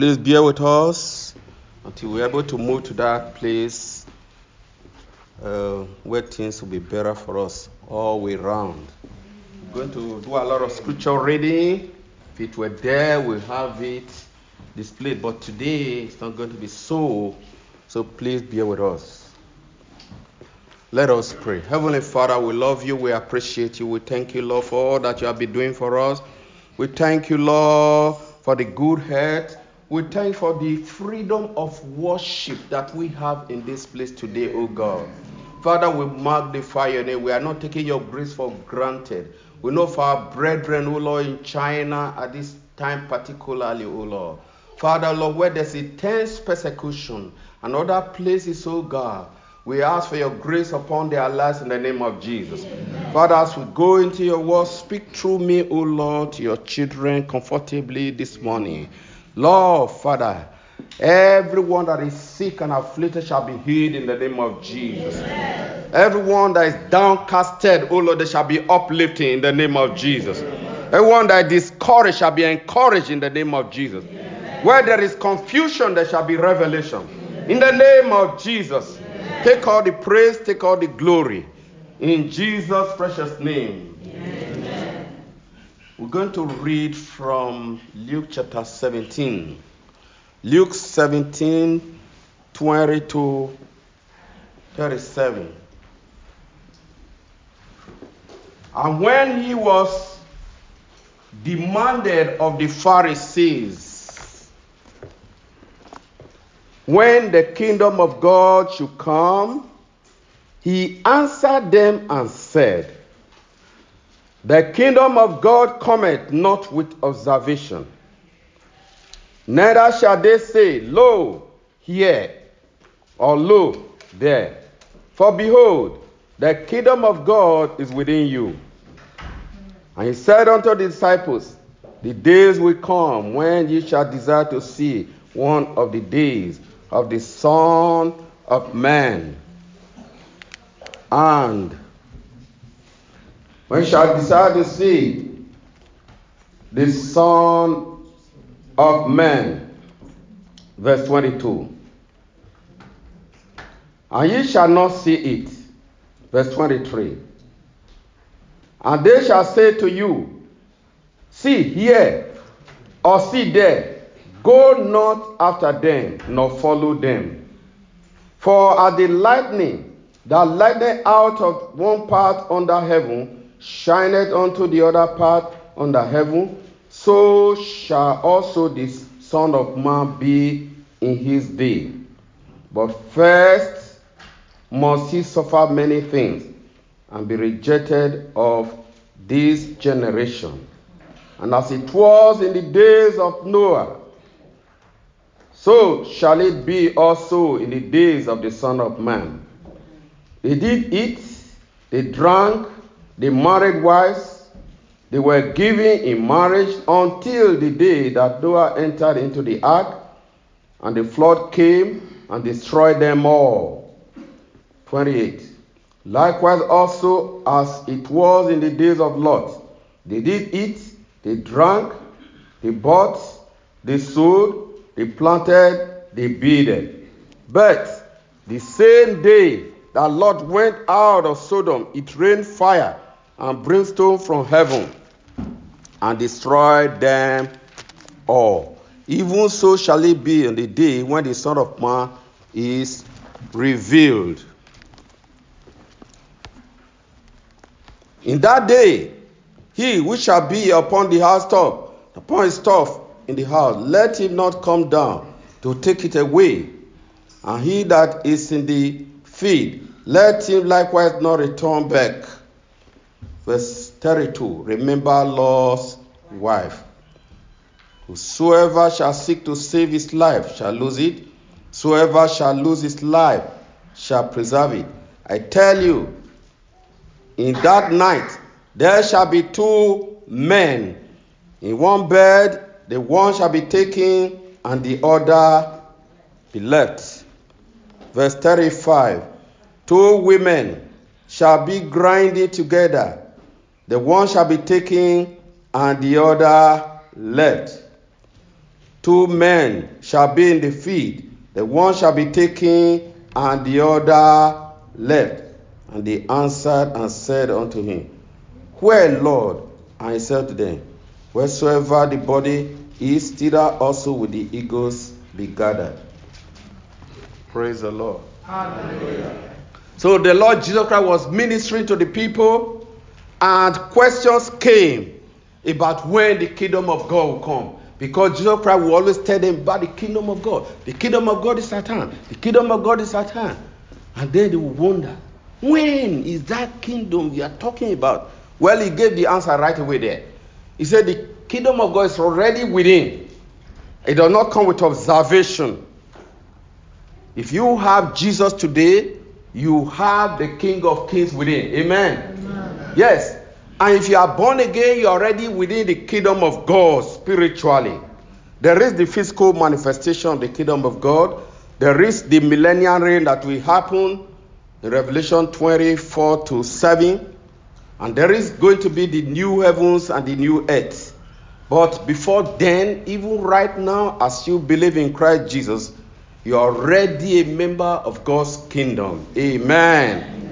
Please bear with us until we're able to move to that place uh, where things will be better for us all way round. We're going to do a lot of scripture reading. If it were there, we'll have it displayed. But today, it's not going to be so. So please bear with us. Let us pray. Heavenly Father, we love you. We appreciate you. We thank you, Lord, for all that you have been doing for us. We thank you, Lord, for the good health we thank for the freedom of worship that we have in this place today, O God. Father, we magnify your name. We are not taking your grace for granted. We know for our brethren, O Lord, in China at this time particularly, O Lord. Father, Lord, where there's intense persecution and other places, O God, we ask for your grace upon their lives in the name of Jesus. Amen. Father, as we go into your word, speak through me, O Lord, to your children comfortably this morning. Lord, Father, everyone that is sick and afflicted shall be healed in the name of Jesus. Amen. Everyone that is downcasted, oh Lord, they shall be uplifting in the name of Jesus. Amen. Everyone that is discouraged shall be encouraged in the name of Jesus. Amen. Where there is confusion, there shall be revelation. In the name of Jesus, take all the praise, take all the glory. In Jesus' precious name. We're going to read from Luke chapter 17. Luke 17, 20 to 37. And when he was demanded of the Pharisees when the kingdom of God should come, he answered them and said, the kingdom of God cometh not with observation. Neither shall they say, Lo, here, or Lo, there. For behold, the kingdom of God is within you. And he said unto the disciples, The days will come when ye shall desire to see one of the days of the Son of Man. And when shall desire to see the Son of Man. Verse 22. And ye shall not see it. Verse 23. And they shall say to you, See here, or see there, go not after them, nor follow them. For at the lightning that lightning out of one part under heaven shineth unto the other part under heaven, so shall also the Son of Man be in his day. But first must he suffer many things and be rejected of this generation. And as it was in the days of Noah, so shall it be also in the days of the Son of Man. They did eat, they drank, the married wives, they were given in marriage until the day that Noah entered into the ark, and the flood came and destroyed them all. 28. Likewise, also as it was in the days of Lot, they did eat, they drank, they bought, they sowed, they planted, they builded. But the same day that Lot went out of Sodom, it rained fire and brimstone from heaven and destroy them all. Even so shall it be in the day when the Son of Man is revealed. In that day, he which shall be upon the housetop, upon his top in the house, let him not come down to take it away. And he that is in the field, let him likewise not return back. Verse 32 Remember Lot's wife. Whosoever shall seek to save his life shall lose it. Whosoever shall lose his life shall preserve it. I tell you, in that night there shall be two men in one bed, the one shall be taken and the other be left. Verse 35 Two women shall be grinding together, the one shall be taken and the other left. Two men shall be in the field, the one shall be taken, and the other left. And they answered and said unto him, Where, Lord? And he said to them, Wheresoever the body is, thither also will the eagles be gathered. Praise the Lord. Hallelujah. So the Lord Jesus Christ was ministering to the people, and questions came about when the kingdom of God will come. Because Jesus Christ will always tell them about the kingdom of God. The kingdom of God is at hand. The kingdom of God is at hand. And then they will wonder, when is that kingdom we are talking about? Well, he gave the answer right away there. He said, The kingdom of God is already within. It does not come with observation. If you have Jesus today, you have the King of Kings within. Amen. Yes. And if you are born again, you're already within the kingdom of God spiritually. There is the physical manifestation of the kingdom of God. There is the millennial reign that will happen in Revelation 24 to 7. And there is going to be the new heavens and the new earth. But before then, even right now, as you believe in Christ Jesus, you are already a member of God's kingdom. Amen. Amen.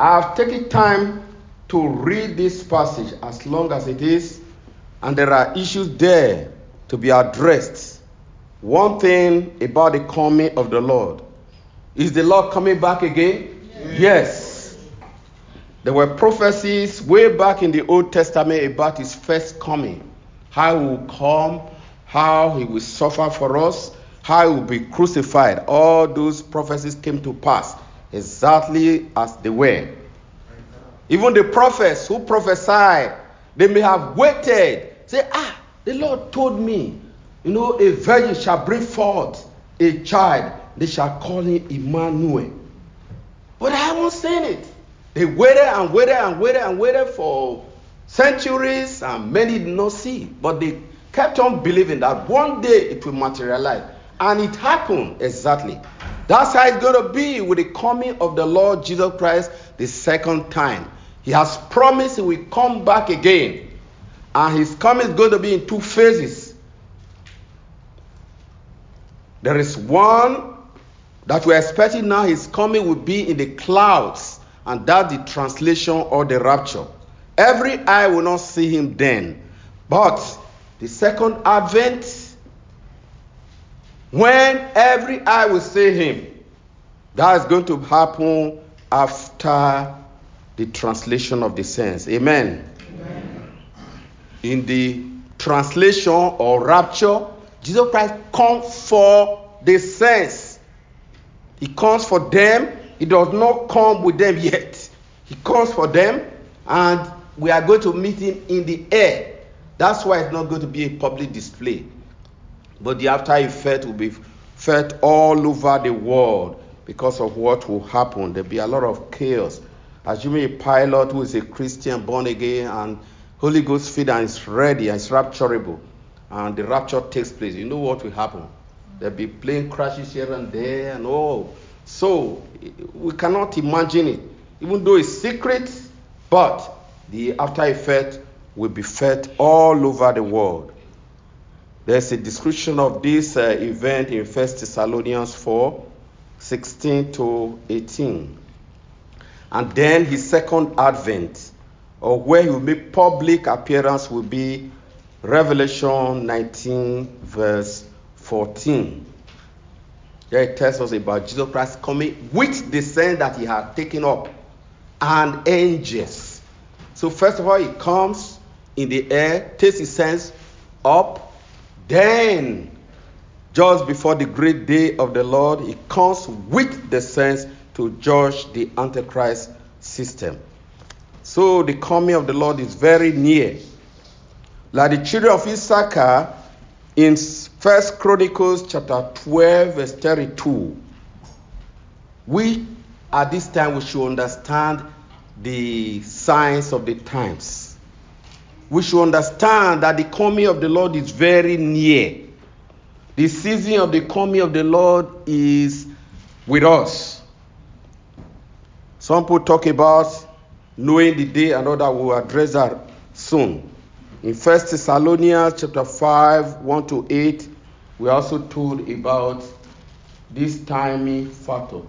I have taken time to read this passage as long as it is, and there are issues there to be addressed. One thing about the coming of the Lord is the Lord coming back again? Yes. yes. There were prophecies way back in the Old Testament about his first coming. How he will come, how he will suffer for us, how he will be crucified. All those prophecies came to pass exactly as they were. Even the prophets who prophesied, they may have waited. Say, ah, the Lord told me, you know, a virgin shall bring forth a child. They shall call him Emmanuel. But I haven't seen it. They waited and waited and waited and waited for centuries, and many did not see. But they kept on believing that one day it will materialize. And it happened exactly. That's how it's going to be with the coming of the Lord Jesus Christ the second time. He has promised he will come back again. And his coming is going to be in two phases. There is one that we're expecting now, his coming will be in the clouds, and that's the translation or the rapture. Every eye will not see him then. But the second advent, when every eye will see him, that is going to happen after the translation of the saints. Amen. Amen. In the translation or rapture, Jesus Christ comes for the saints. He comes for them. He does not come with them yet. He comes for them, and we are going to meet him in the air. That's why it's not going to be a public display. But the after effect will be felt all over the world because of what will happen. There'll be a lot of chaos. Assuming a pilot who is a Christian born again and Holy Ghost filled and is ready and is rapturable, and the rapture takes place, you know what will happen? There'll be plane crashes here and there and all. So we cannot imagine it, even though it's secret, but the after effect will be felt all over the world. There's a description of this uh, event in 1 Thessalonians 4 16 to 18. And then his second advent, or where he will make public appearance, will be Revelation 19, verse 14. There it tells us about Jesus Christ coming with the scent that he had taken up and angels. So, first of all, he comes in the air, takes his sense up, then, just before the great day of the Lord, he comes with the saints to judge the Antichrist system. So the coming of the Lord is very near. Like the children of Issachar in First Chronicles chapter 12, verse 32, we at this time we should understand the signs of the times we should understand that the coming of the Lord is very near. The season of the coming of the Lord is with us. Some people talk about knowing the day and that. We'll address that soon. In First Thessalonians chapter 5, 1 to 8, we are also told about this timing factor. Are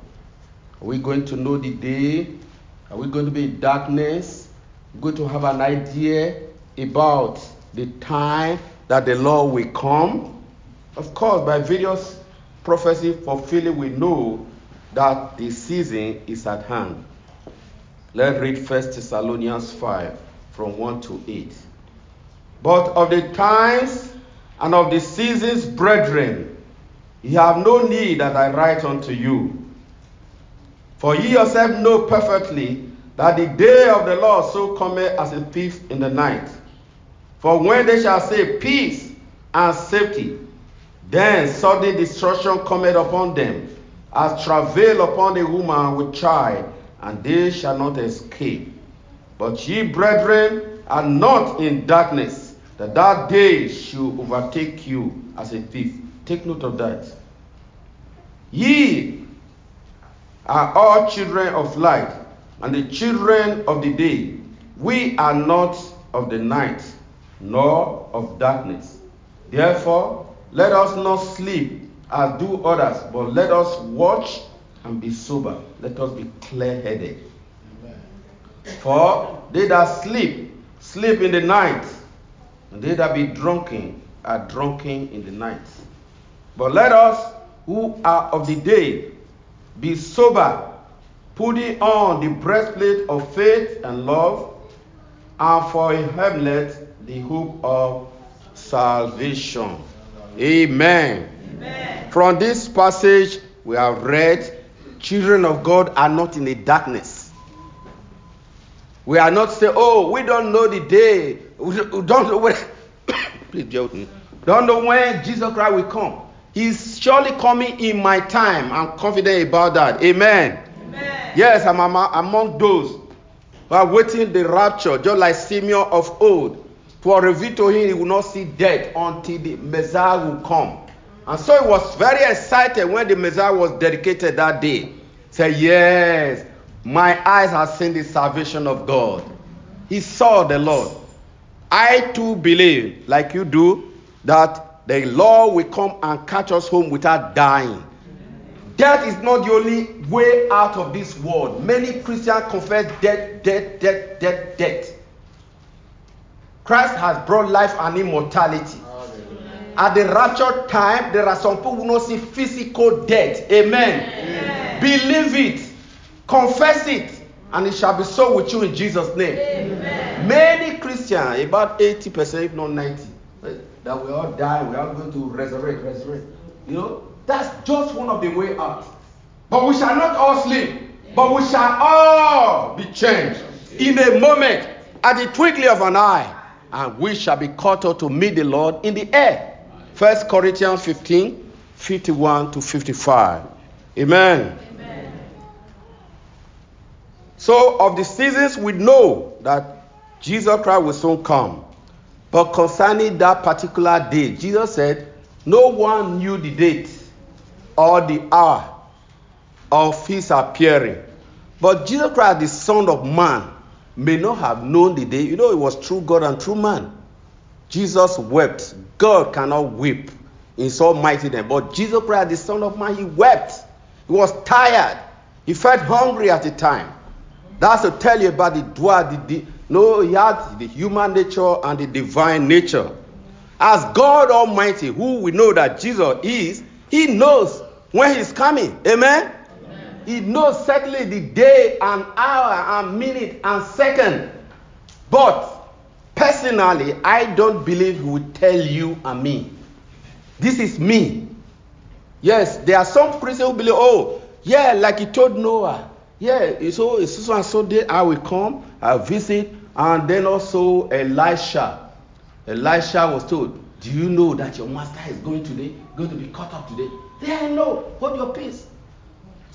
we going to know the day? Are we going to be in darkness? Going to have an idea about the time that the Lord will come. Of course, by various prophecy fulfilling, we know that the season is at hand. Let's read 1 Thessalonians 5 from 1 to 8. But of the times and of the seasons, brethren, ye have no need that I write unto you. For ye yourself know perfectly that the day of the Lord so cometh as a thief in the night. For when they shall say peace and safety, then sudden destruction cometh upon them, as travail upon a woman with child, and they shall not escape. But ye, brethren, are not in darkness, that that day should overtake you as a thief. Take note of that. Ye are all children of light, and the children of the day. We are not of the night, nor of darkness. Therefore, let us not sleep as do others, but let us watch and be sober. Let us be clear headed. For they that sleep, sleep in the night, and they that be drunken are drunken in the night. But let us who are of the day be sober, putting on the breastplate of faith and love, and for a helmet the hope of salvation. Amen. Amen. From this passage we have read, children of God are not in the darkness. We are not saying, oh, we don't know the day. We don't know when. Please bear with me. Don't know when Jesus Christ will come. He's surely coming in my time. I'm confident about that. Amen. Amen. Yes, I'm among those who are waiting the rapture, just like Simeon of old. For revealed to him, he will not see death until the Messiah will come. And so he was very excited when the Messiah was dedicated that day. Say, Yes, my eyes have seen the salvation of God. He saw the Lord. I too believe, like you do, that the Lord will come and catch us home without dying. Death is not the only way out of this world. Many Christians confess death, death, death, death, death. Christ has brought life and immortality. At the rapture time, there are some people who not see physical death. Amen. Amen. Believe it, confess it, and it shall be so with you in Jesus' name. Amen. Many Christians, about 80%, if not 90, eh, that we all die, we are going to resurrect, resurrect. You know, that's just one of the way out. But we shall not all sleep, but we shall all be changed in a moment, at the twinkling of an eye, and we shall be caught up to meet the Lord in the air. First Corinthians 15, 51 to 55. Amen. Amen. So, of the seasons, we know that Jesus Christ will soon come. But concerning that particular day, Jesus said, No one knew the date or the hour of his appearing. But Jesus Christ, the Son of Man, may not have known the day. You know, it was true God and true man. Jesus wept. God cannot weep in so mighty name. But Jesus Christ, the Son of Man, he wept. He was tired. He felt hungry at the time. That's to tell you about the dwell, the, the, no, he had the human nature and the divine nature. As God Almighty, who we know that Jesus is, He knows when He's coming. Amen? He knows certainly the day and hour and minute and second. But personally, I don't believe He will tell you and me. This is me. Yes, there are some Christians who believe, oh, yeah, like He told Noah. Yeah, so so and so day I will come, I'll visit, and then also Elisha. Elisha was told, Do you know that your master is going today, going to be caught up today? Yeah, no. Hold your peace.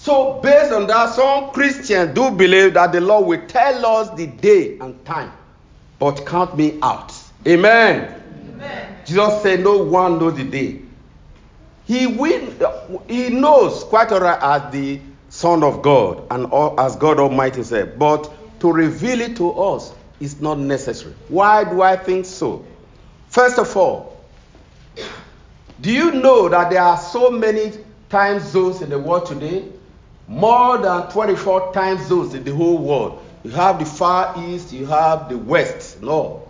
So, based on that, some Christians do believe that the Lord will tell us the day and time, but count me out. Amen. Amen. Jesus said, No one knows the day. He will, he knows quite all right as the Son of God and as God Almighty said, but to reveal it to us is not necessary. Why do I think so? First of all, do you know that there are so many time zones in the world today? More than 24 time zones in the whole world. You have the Far East, you have the West, no.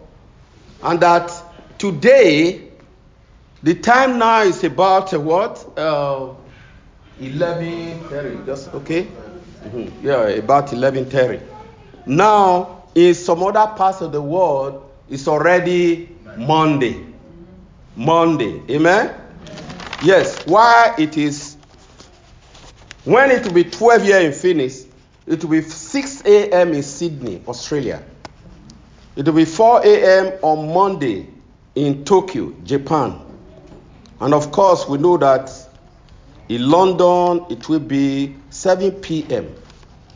And that today, the time now is about uh, what? Uh, 11.30, just okay? Mm-hmm. Yeah, about 11.30. Now, in some other parts of the world, it's already Monday. Monday. Amen? Yes. Why it is, when it will be 12 here in Phoenix, it will be 6 a.m. in Sydney, Australia. It will be 4 a.m. on Monday in Tokyo, Japan. And of course, we know that in London it will be 7 p.m.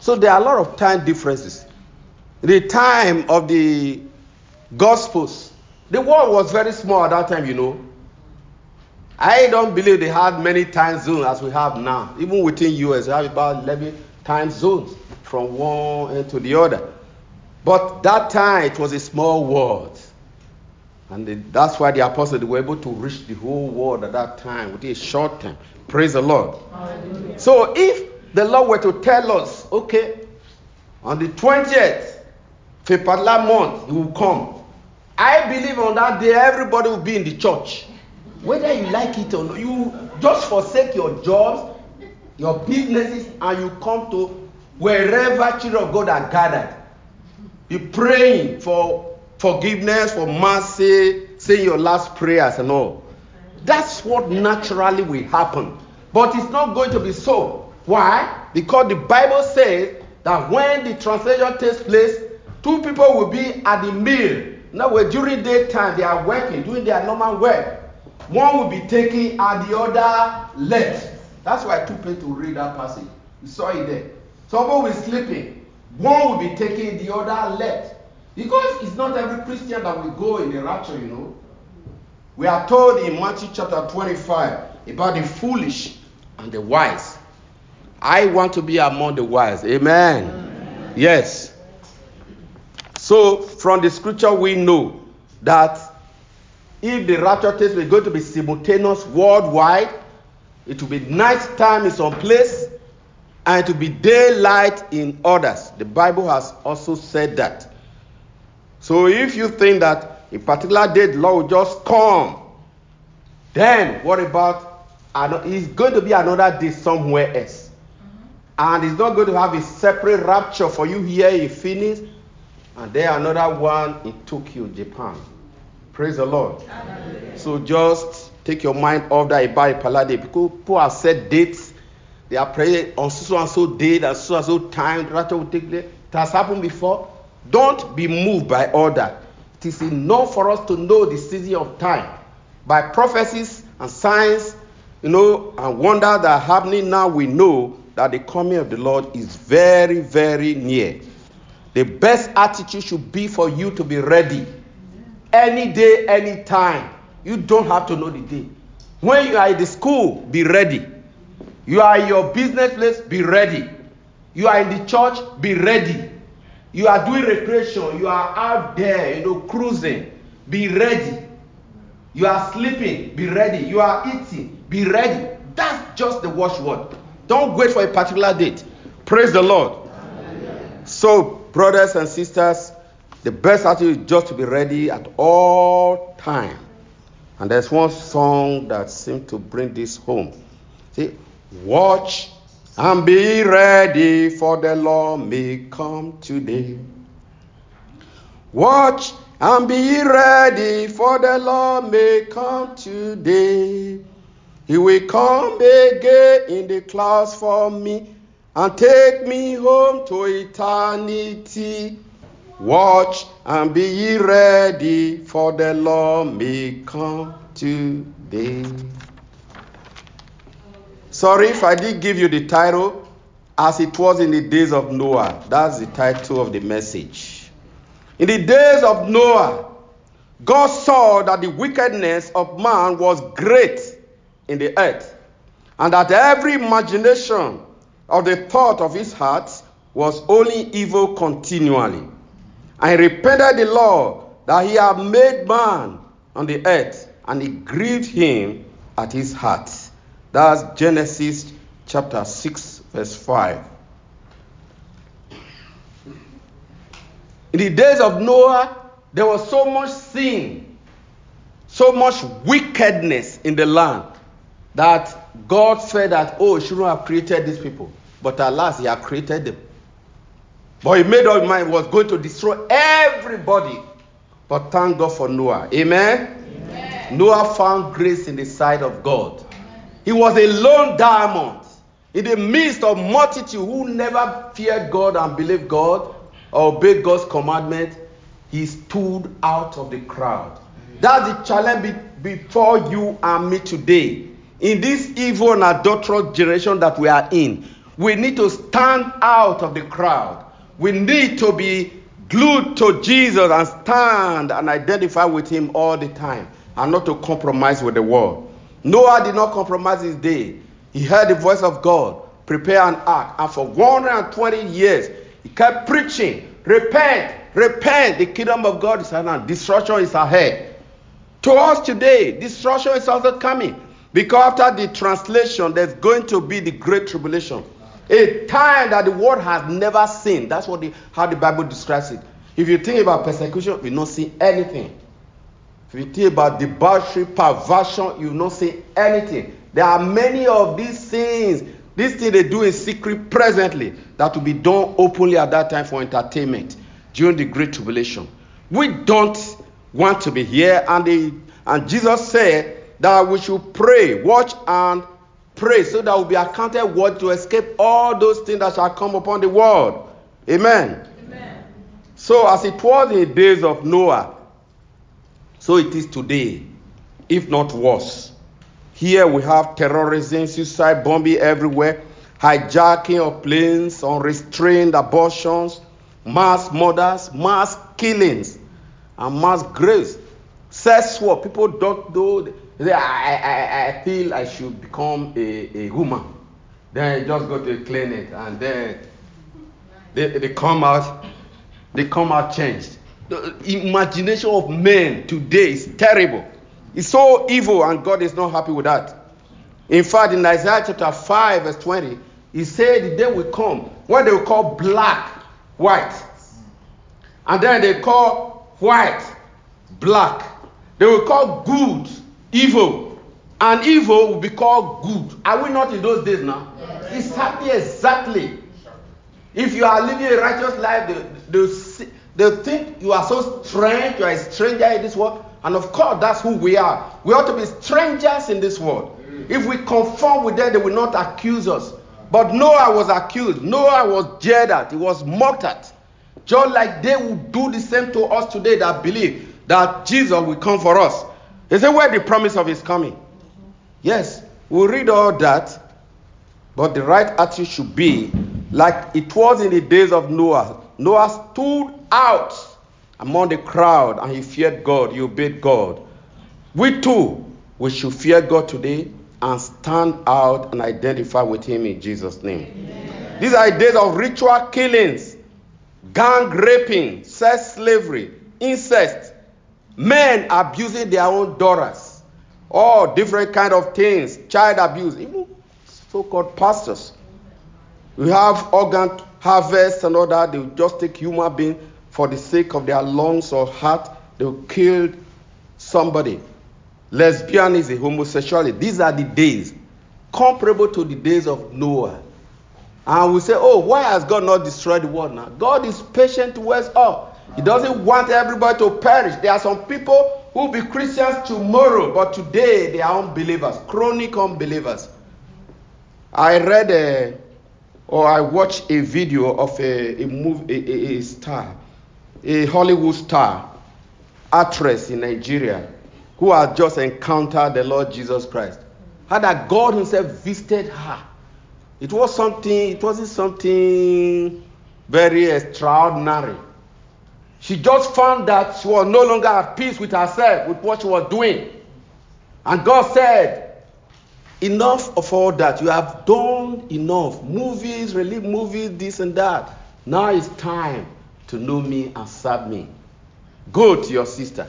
So there are a lot of time differences. The time of the Gospels, the world was very small at that time, you know. I don't believe they had many time zones as we have now. Even within US, we have about 11 time zones from one end to the other. But that time it was a small world. And that's why the apostles were able to reach the whole world at that time within a short time. Praise the Lord. Hallelujah. So if the Lord were to tell us, okay, on the 20th, for a month, he will come. I believe on that day everybody will be in the church. Whether you like it or not, you just forsake your jobs, your businesses, and you come to wherever children of God are gathered. Be praying for forgiveness, for mercy, saying your last prayers and all. That's what naturally will happen. But it's not going to be so. Why? Because the Bible says that when the translation takes place, two people will be at the meal. Now, during daytime, they are working, doing their normal work. One will be taking and the other left. That's why I took me to read that passage. You saw it there. Someone will be sleeping. One will be taking the other left. Because it's not every Christian that will go in the rapture, you know. We are told in Matthew chapter 25 about the foolish and the wise. I want to be among the wise. Amen. Amen. Yes. So, from the scripture, we know that if the rapture takes is going to be simultaneous worldwide, it will be night time in some place, and it will be daylight in others. The Bible has also said that. So if you think that a particular day the Lord will just come, then what about it's going to be another day somewhere else. And it's not going to have a separate rapture for you here in Phoenix, and there another one in Tokyo, Japan. Praise the Lord. So just take your mind off that Ibai Palade because people have set dates. They are praying on so and so date and so and so time. Rapture will take. It has happened before. Don't be moved by all that. It is enough for us to know the season of time by prophecies and signs you know, and wonder that are happening now, we know that the coming of the Lord is very, very near. The best attitude should be for you to be ready. Any day, any time. You don't have to know the day. When you are in the school, be ready. You are in your business place, be ready. You are in the church, be ready. You are doing recreation, you are out there, you know, cruising, be ready. You are sleeping, be ready. You are eating, be ready. That's just the watchword. Don't wait for a particular date. Praise the Lord. Amen. So, brothers and sisters, the best attitude is just to be ready at all time. And there's one song that seems to bring this home. See, watch and be ready, for the Lord may come today. Watch and be ready, for the Lord may come today. He will come again in the clouds for me and take me home to eternity. Watch and be ye ready, for the Lord may come today. Sorry if I did give you the title, as it was in the days of Noah. That's the title of the message. In the days of Noah, God saw that the wickedness of man was great in the earth, and that every imagination of the thought of his heart was only evil continually. And repented the Lord that he had made man on the earth, and it grieved him at his heart. That's Genesis chapter 6, verse 5. In the days of Noah, there was so much sin, so much wickedness in the land that God said that, oh, he shouldn't have created these people. But alas, he had created them. But he made up his mind was going to destroy everybody. But thank God for Noah. Amen? Amen. Noah found grace in the sight of God. He was a lone diamond in the midst of multitude who never feared God and believed God or obeyed God's commandment. He stood out of the crowd. That's the challenge before you and me today. In this evil and adulterous generation that we are in, we need to stand out of the crowd. We need to be glued to Jesus and stand and identify with Him all the time and not to compromise with the world. Noah did not compromise his day. He heard the voice of God, prepare an ark, and for 120 years he kept preaching, repent, repent, the kingdom of God is at hand, destruction is ahead. To us today, destruction is also coming because after the translation, there's going to be the great tribulation. A time that the world has never seen. That's what the, how the Bible describes it. If you think about persecution, you don't see anything. If you think about debauchery, perversion, you don't see anything. There are many of these things, these things they do in secret presently, that will be done openly at that time for entertainment during the Great Tribulation. We don't want to be here, and, the, and Jesus said that we should pray, watch and pray so that we'll be accounted what to escape all those things that shall come upon the world. Amen. Amen. So, as it was in the days of Noah, so it is today, if not worse. Here we have terrorism, suicide bombing everywhere, hijacking of planes, unrestrained abortions, mass murders, mass killings, and mass graves. Sex war, people don't know say, I, I, I feel I should become a, a woman. Then I just go to a clinic and then they, they come out, they come out changed. The imagination of men today is terrible. It's so evil, and God is not happy with that. In fact, in Isaiah chapter 5, verse 20, he said the day will come when they will call black white. And then they call white black. They will call good evil, and evil will be called good. Are we not in those days now? Yes. It's happening exactly. If you are living a righteous life, they, they, they think you are so strange, you are a stranger in this world. And of course, that's who we are. We ought to be strangers in this world. Mm. If we conform with them, they will not accuse us. But Noah was accused. Noah was jeered at. He was mocked at. Just like they will do the same to us today that believe that Jesus will come for us. Is it where the promise of his coming? Yes, we'll read all that, but the right attitude should be like it was in the days of Noah. Noah stood out among the crowd and he feared God, he obeyed God. We too, we should fear God today and stand out and identify with him in Jesus' name. Amen. These are days of ritual killings, gang raping, sex slavery, incest, men abusing their own daughters, all different kind of things, child abuse, even so-called pastors. We have organ harvest and all that. They just take human being for the sake of their lungs or heart. They'll kill somebody. Lesbianism, homosexuality. These are the days comparable to the days of Noah. And we say, oh, why has God not destroyed the world now? God is patient towards us. He doesn't want everybody to perish. There are some people who will be Christians tomorrow, but today they are unbelievers, chronic unbelievers. I read a, or I watched a video of a, a, a, a star, a Hollywood star, actress in Nigeria, who had just encountered the Lord Jesus Christ. How that God Himself visited her. It was something, it wasn't something very extraordinary. She just found that she was no longer at peace with herself, with what she was doing. And God said, Enough of all that. You have done enough. Movies, relief movies, this and that. Now it's time to know me and serve me. Go to your sister.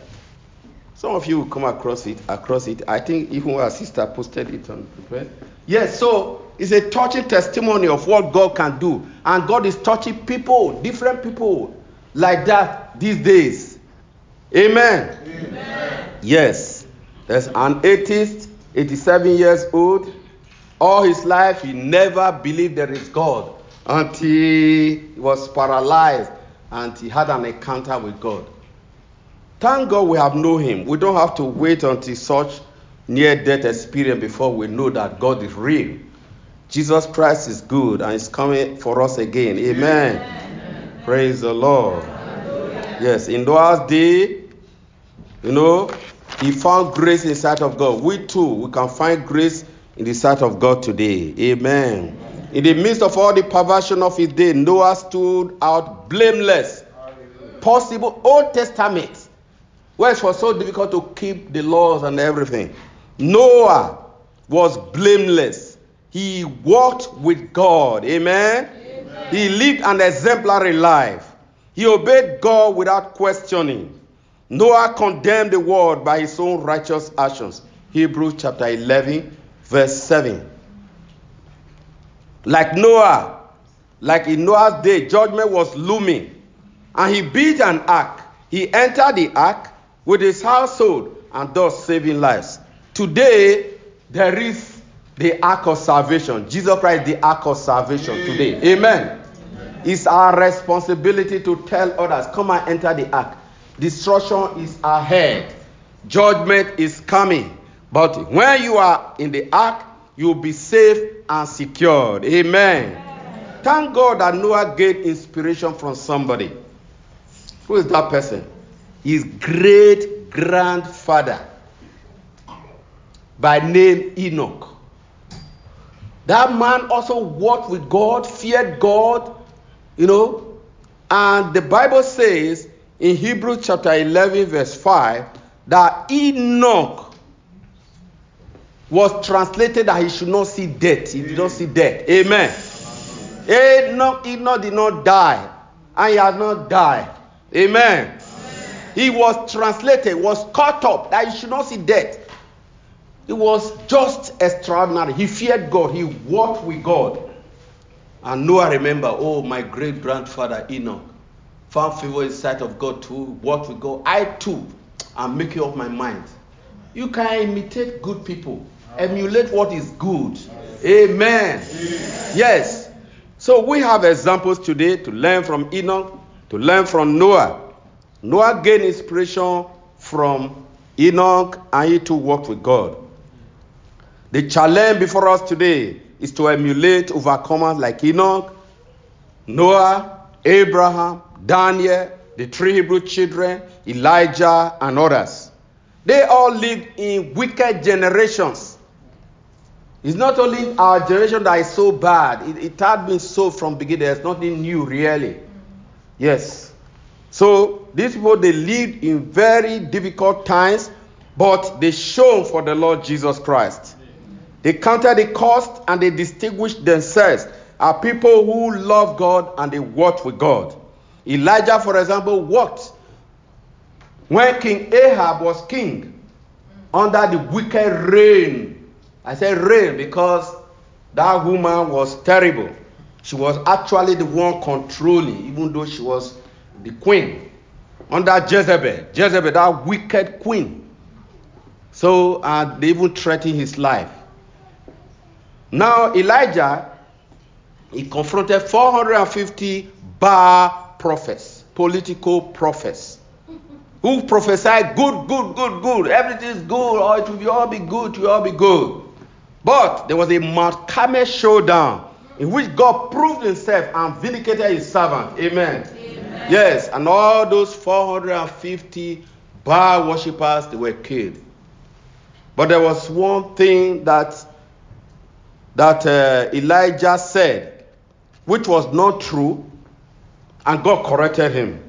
Some of you will come across it. Across it, I think even our sister posted it on. Yes, so it's a touching testimony of what God can do, and God is touching people, different people, like that these days. Amen. Amen. Yes, there's an atheist, 87 years old. All his life, he never believed there is God until he was paralyzed and he had an encounter with God. Thank God we have known him. We don't have to wait until such near death experience before we know that God is real. Jesus Christ is good and is coming for us again. Amen. Amen. Praise the Lord. Yes, in Noah's day, you know, he found grace in sight of God. We too, we can find grace in the sight of God today. Amen. Amen. In the midst of all the perversion of his day, Noah stood out blameless. Possible Old Testament where it was so difficult to keep the laws and everything. Noah was blameless. He walked with God. Amen? He lived an exemplary life. He obeyed God without questioning. Noah condemned the world by his own righteous actions. Hebrews chapter 11, verse 7. Like Noah, like in Noah's day, judgment was looming. And he built an ark. He entered the ark with his household and thus saving lives. Today, there is the ark of salvation. Jesus Christ, the ark of salvation today. Amen. Amen. It's our responsibility to tell others, come and enter the ark. Destruction is ahead, judgment is coming. But when you are in the ark, you'll be safe and secured. Amen. Amen. Thank God that Noah gained inspiration from somebody. Who is that person? his great grandfather by name Enoch. That man also walked with God, feared God, you know. And the Bible says in Hebrews chapter 11, verse 5, that Enoch was translated that he should not see death. He did not see death. Amen. Enoch, Enoch did not die, and he has not died. Amen. He was translated, was caught up that he should not see death. It was just extraordinary. He feared God. He walked with God. And Noah remember, oh, my great grandfather Enoch found favor in sight of God to walk with God. I too am making up my mind. You can imitate good people, emulate what is good. Amen. Yes. So we have examples today to learn from Enoch, to learn from Noah. Noah gained inspiration from Enoch and he too walked with God. The challenge before us today is to emulate overcomers like Enoch, Noah, Abraham, Daniel, the three Hebrew children, Elijah, and others. They all lived in wicked generations. It's not only our generation that is so bad, it, it had been so from beginning. There's nothing new, really. Yes. So these people they lived in very difficult times, but they shone for the Lord Jesus Christ. They counted the cost and they distinguished themselves as people who love God and they walked with God. Elijah, for example, walked when King Ahab was king under the wicked reign. I say reign because that woman was terrible. She was actually the one controlling, even though she was the queen under Jezebel. Jezebel, that wicked queen. So uh, they even threatened his life. Now Elijah, he confronted 450 Baal prophets, political prophets, who prophesied good, good, good, good. Everything is good. Oh, it will all be good. It will all be good. But there was a Mount Carmel showdown in which God proved himself and vindicated his servant. Amen. Yes, and all those 450 Baal worshippers, they were killed. But there was one thing that that uh, Elijah said, which was not true, and God corrected him.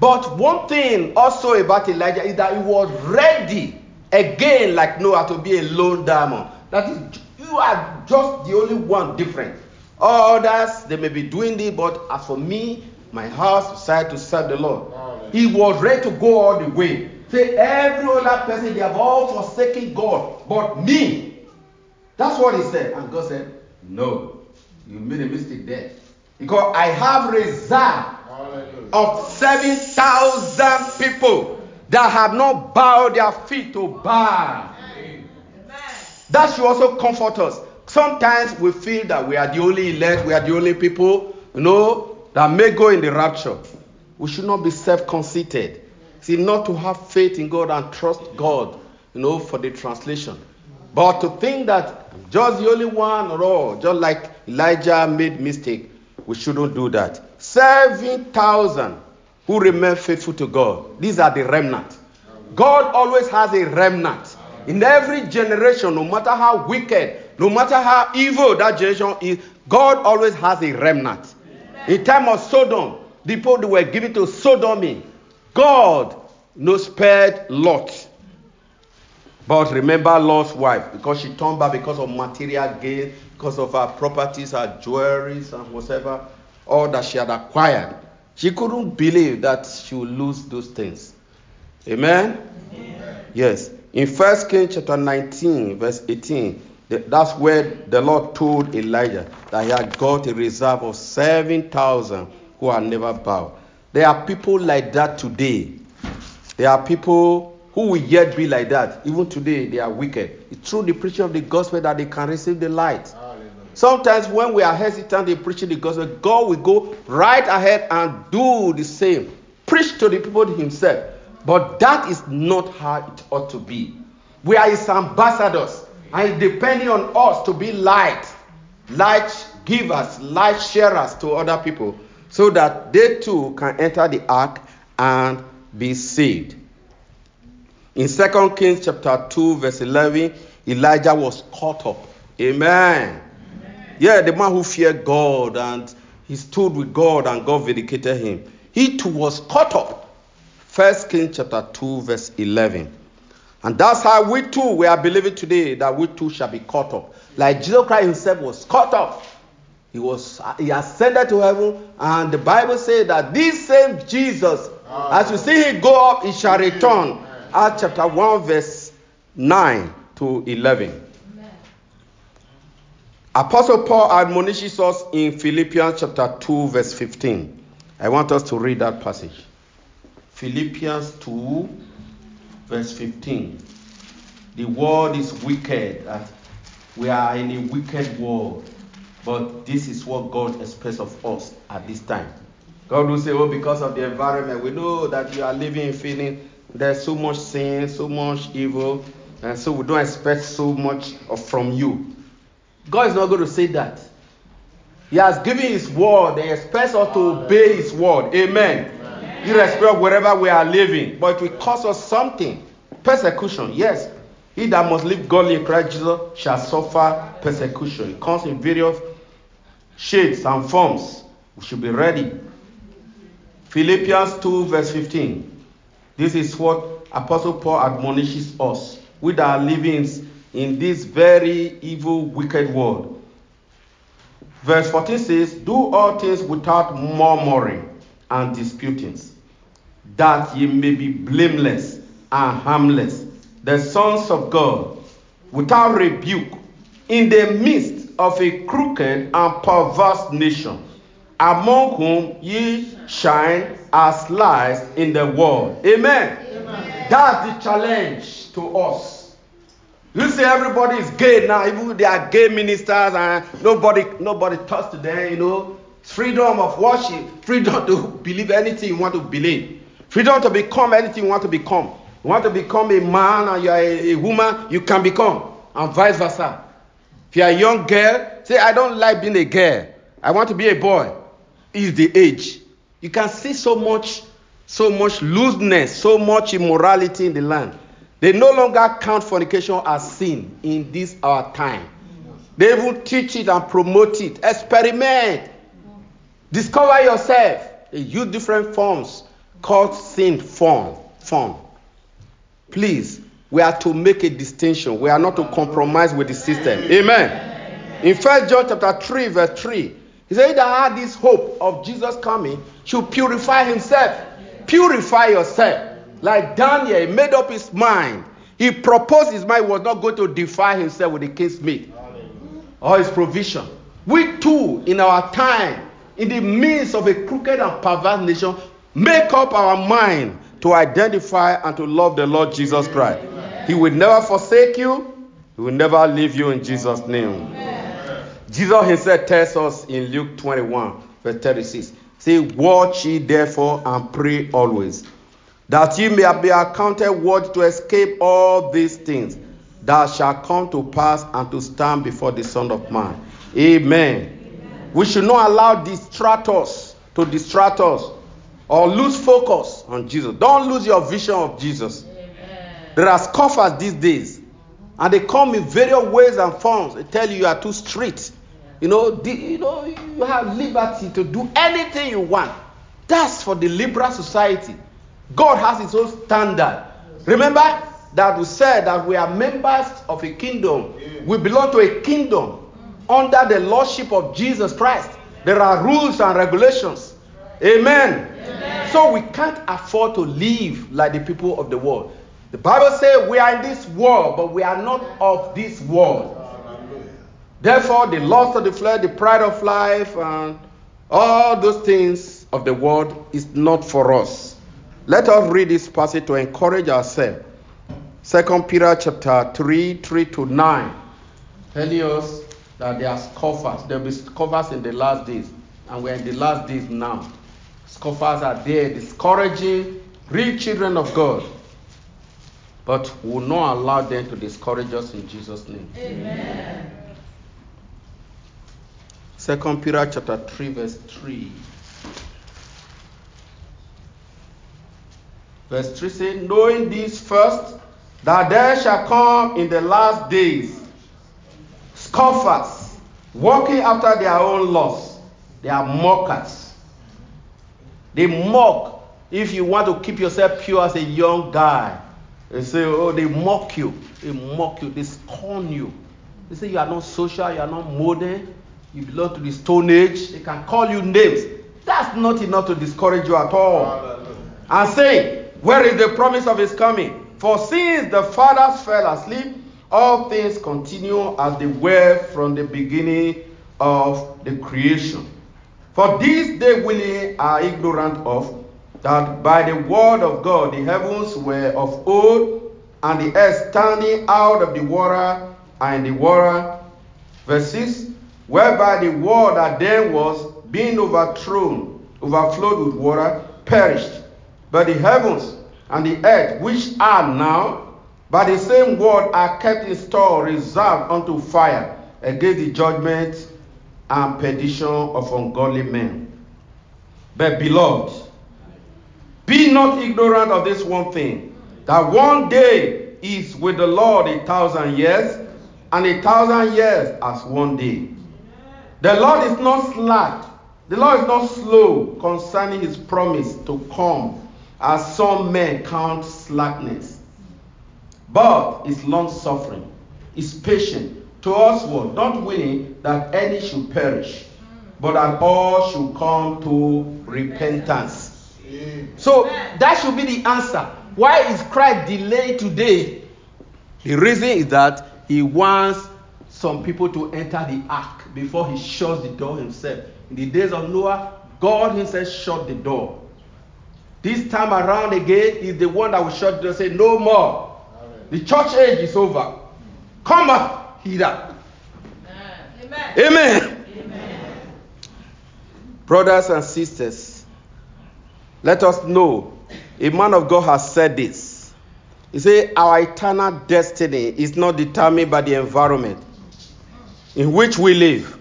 But one thing also about Elijah is that he was ready again, like Noah, to be a lone diamond. That is, you are just the only one different. Others, they may be doing it, but as for me, my house decided to serve the Lord. He was ready to go all the way. Say, every other person, they have all forsaken God, but me. That's what he said. And God said, No, you made a mistake there. Because I have reserved of 7,000 people that have not bowed their feet to Baal. That should also comfort us. Sometimes we feel that we are the only elect, we are the only people, you know, that may go in the rapture. We should not be self conceited. See, not to have faith in God and trust God, you know, for the translation. But to think that I'm just the only one or all, just like Elijah made mistake, we shouldn't do that. 7,000 who remain faithful to God. These are the remnant. God always has a remnant. In every generation, no matter how wicked, no matter how evil that generation is, God always has a remnant. In time of Sodom, the people were given to sodomy, God no spared Lot. But remember Lot's wife, because she turned back because of material gain, because of her properties, her jewelries, and whatever, all that she had acquired. She couldn't believe that she would lose those things. Amen? Amen. Yes. In 1 Kings chapter 19, verse 18, that's where the Lord told Elijah that he had got a reserve of 7,000 who had never bowed. There are people like that today. There are people who will yet be like that. Even today, they are wicked. It's through the preaching of the gospel that they can receive the light. Hallelujah. Sometimes when we are hesitant in preaching the gospel, God will go right ahead and do the same. Preach to the people himself. But that is not how it ought to be. We are his ambassadors. And depending on us to be light, light givers, light sharers to other people, so that they too can enter the ark and be saved. In 2 Kings chapter 2, verse 11, Elijah was caught up. Amen. Amen. Yeah, the man who feared God and he stood with God and God vindicated him. He too was caught up. 1 Kings chapter 2, verse 11. And that's how we too, we are believing today that we too shall be caught up. Like Jesus Christ himself was caught up. He was he ascended to heaven, and the Bible says that this same Jesus, as you see him go up, he shall return. Acts chapter 1, verse 9 to 11. Apostle Paul admonishes us in Philippians chapter 2, verse 15. I want us to read that passage. Philippians 2, verse 15. The world is wicked. We are in a wicked world. But this is what God expects of us at this time. God will say, Oh, because of the environment, we know that you are living in feeling there's so much sin, so much evil, and so we don't expect so much from you. God is not going to say that. He has given His word, He expects us to obey His word. Amen. Amen. Irrespective of wherever we are living, but it will cost us something. Persecution, yes. He that must live godly in Christ Jesus shall suffer persecution. It comes in various shades and forms. We should be ready. Philippians 2, verse 15. This is what Apostle Paul admonishes us. with our livings in this very evil, wicked world. Verse 14 says, Do all things without murmuring and disputings, that ye may be blameless and harmless, the sons of God, without rebuke, in the midst of a crooked and perverse nation, among whom ye shine as lights in the world. Amen. Amen. That's the challenge to us. You see, everybody is gay now. Even they are gay ministers, and nobody, nobody talks to them. You know, freedom of worship, freedom to believe anything you want to believe, freedom to become anything you want to become. You want to become a man and you are a, a woman, you can become, and vice versa. If you are a young girl, say, I don't like being a girl. I want to be a boy. Is the age. You can see so much, so much looseness, so much immorality in the land. They no longer count fornication as sin in this our time. They even teach it and promote it. Experiment. Discover yourself. They use different forms called sin form. Form. Please, we are to make a distinction. We are not to compromise with the system. Amen. In 1 John chapter 3, verse 3, He said that had this hope of Jesus coming should purify himself. Purify yourself. Like Daniel, he made up his mind. He proposed his mind was not going to defile himself with the king's meat or his provision. We too, in our time, in the midst of a crooked and perverse nation, make up our mind to identify and to love the Lord Jesus Christ. He will never forsake you, He will never leave you in Jesus' name. Jesus himself tells us in Luke 21, verse 36 Say, Watch ye therefore and pray always, that ye may be accounted worthy to escape all these things that shall come to pass and to stand before the Son of Man. Amen. Amen. We should not allow distractors to distract us or lose focus on Jesus. Don't lose your vision of Jesus. Amen. There are scoffers these days, and they come in various ways and forms. They tell you you are too strict. You know, the, you know, you have liberty to do anything you want. That's for the liberal society. God has his own standard. Remember that we said that we are members of a kingdom. We belong to a kingdom under the lordship of Jesus Christ. There are rules and regulations. Amen. Amen. So we can't afford to live like the people of the world. The Bible says we are in this world, but we are not of this world. Therefore, the lust of the flesh, the pride of life, and all those things of the world is not for us. Let us read this passage to encourage ourselves. Second Peter chapter 3, 3 to 9, telling us that there are scoffers. There will be scoffers in the last days. And we're in the last days now. Scoffers are there discouraging real children of God. But we will not allow them to discourage us in Jesus' name. Amen. Second Peter chapter 3, verse 3. Verse 3 says, Knowing this first, that there shall come in the last days scoffers, walking after their own lusts. They are mockers. They mock. If you want to keep yourself pure as a young guy, they say, oh, they mock you. They mock you. They scorn you. They say you are not social, you are not modern, you belong to the Stone Age. They can call you names. That's not enough to discourage you at all. And say, where is the promise of his coming? For since the fathers fell asleep, all things continue as they were from the beginning of the creation. For this they really are ignorant of, that by the word of God the heavens were of old, and the earth standing out of the water and the water. Verse 6 Whereby the world that then was, being overthrown, overflowed with water, perished. But the heavens and the earth, which are now, by the same word are kept in store, reserved unto fire, against the judgment and perdition of ungodly men. But beloved, be not ignorant of this one thing, that one day is with the Lord a thousand years, and a thousand years as one day. The Lord is not slack, the Lord is not slow concerning his promise to come, as some men count slackness but is long suffering, is patient towards what? Not willing that any should perish, but that all should come to repentance. So that should be the answer. Why is Christ delayed today? The reason is that he wants some people to enter the ark before he shuts the door himself. In the days of Noah, God himself shut the door. This time around again, is the one that will shut the door and say, No more. The church age is over. Come up here. Amen. Amen. Amen. Brothers and sisters, let us know a man of God has said this. He said, Our eternal destiny is not determined by the environment in which we live,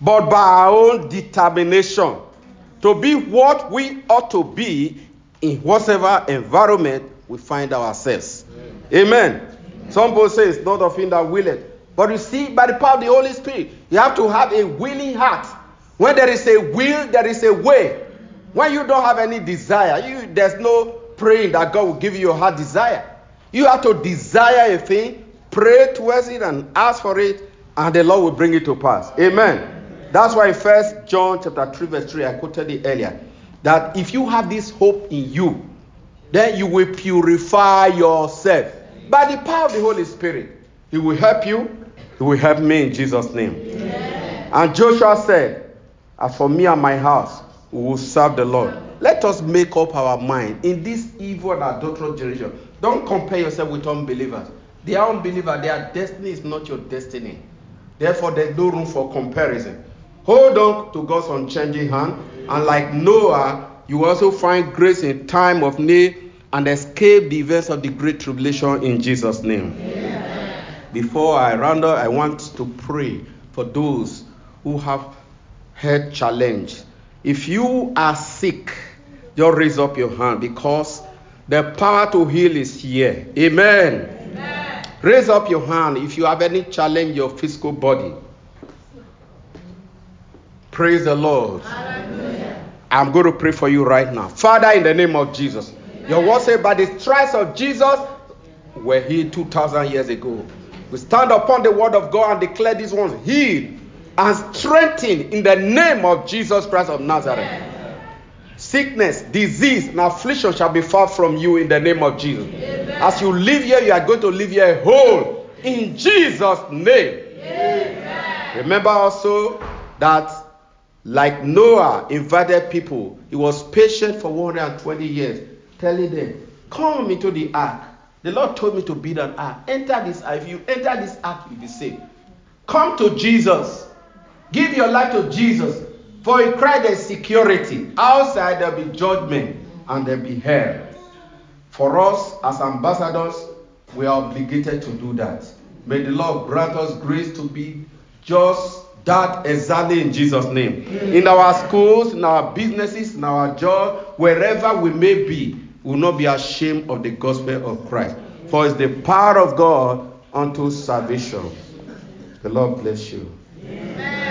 but by our own determination to be what we ought to be in whatever environment we find ourselves. Amen. Some people say it's not of him that willeth. But you see, by the power of the Holy Spirit, you have to have a willing heart. When there is a will, there is a way. When you don't have any desire, you, there's no praying that God will give you your heart desire. You have to desire a thing, pray towards it, and ask for it, and the Lord will bring it to pass. Amen. That's why First John chapter 3, verse 3, I quoted it earlier. That if you have this hope in you, then you will purify yourself by the power of the Holy Spirit. He will help you. He will help me in Jesus' name. Amen. And Joshua said, As for me and my house, we will serve the Lord. Let us make up our mind in this evil and adulterous generation. Don't compare yourself with unbelievers. They are unbelievers. Their destiny is not your destiny. Therefore, there's no room for comparison. Hold on to God's unchanging hand. And like Noah, you also find grace in time of need and escape the events of the great tribulation in Jesus' name. Amen. Before I round up, I want to pray for those who have head challenge. If you are sick, just raise up your hand because the power to heal is here. Amen. Amen. Raise up your hand if you have any challenge your physical body. Praise the Lord. Hallelujah. I'm going to pray for you right now. Father, in the name of Jesus. Your word says, by the stripes of Jesus, were healed 2,000 years ago. We stand upon the word of God and declare these ones healed and strengthened in the name of Jesus Christ of Nazareth. Sickness, disease, and affliction shall be far from you in the name of Jesus. Amen. As you live here, you are going to live here whole in Jesus' name. Amen. Remember also that, like Noah invited people, he was patient for 120 years telling them, Come into the ark. The Lord told me to build an ark. Enter this ark. If you enter this ark, you'll be saved. Come to Jesus. Give your life to Jesus. For in Christ there's security. Outside there'll be judgment and there'll be hell. For us as ambassadors, we are obligated to do that. May the Lord grant us grace to be just that exactly in Jesus' name. In our schools, in our businesses, in our job, wherever we may be, we will not be ashamed of the gospel of Christ. For it's the power of God unto salvation. The Lord bless you. Amen.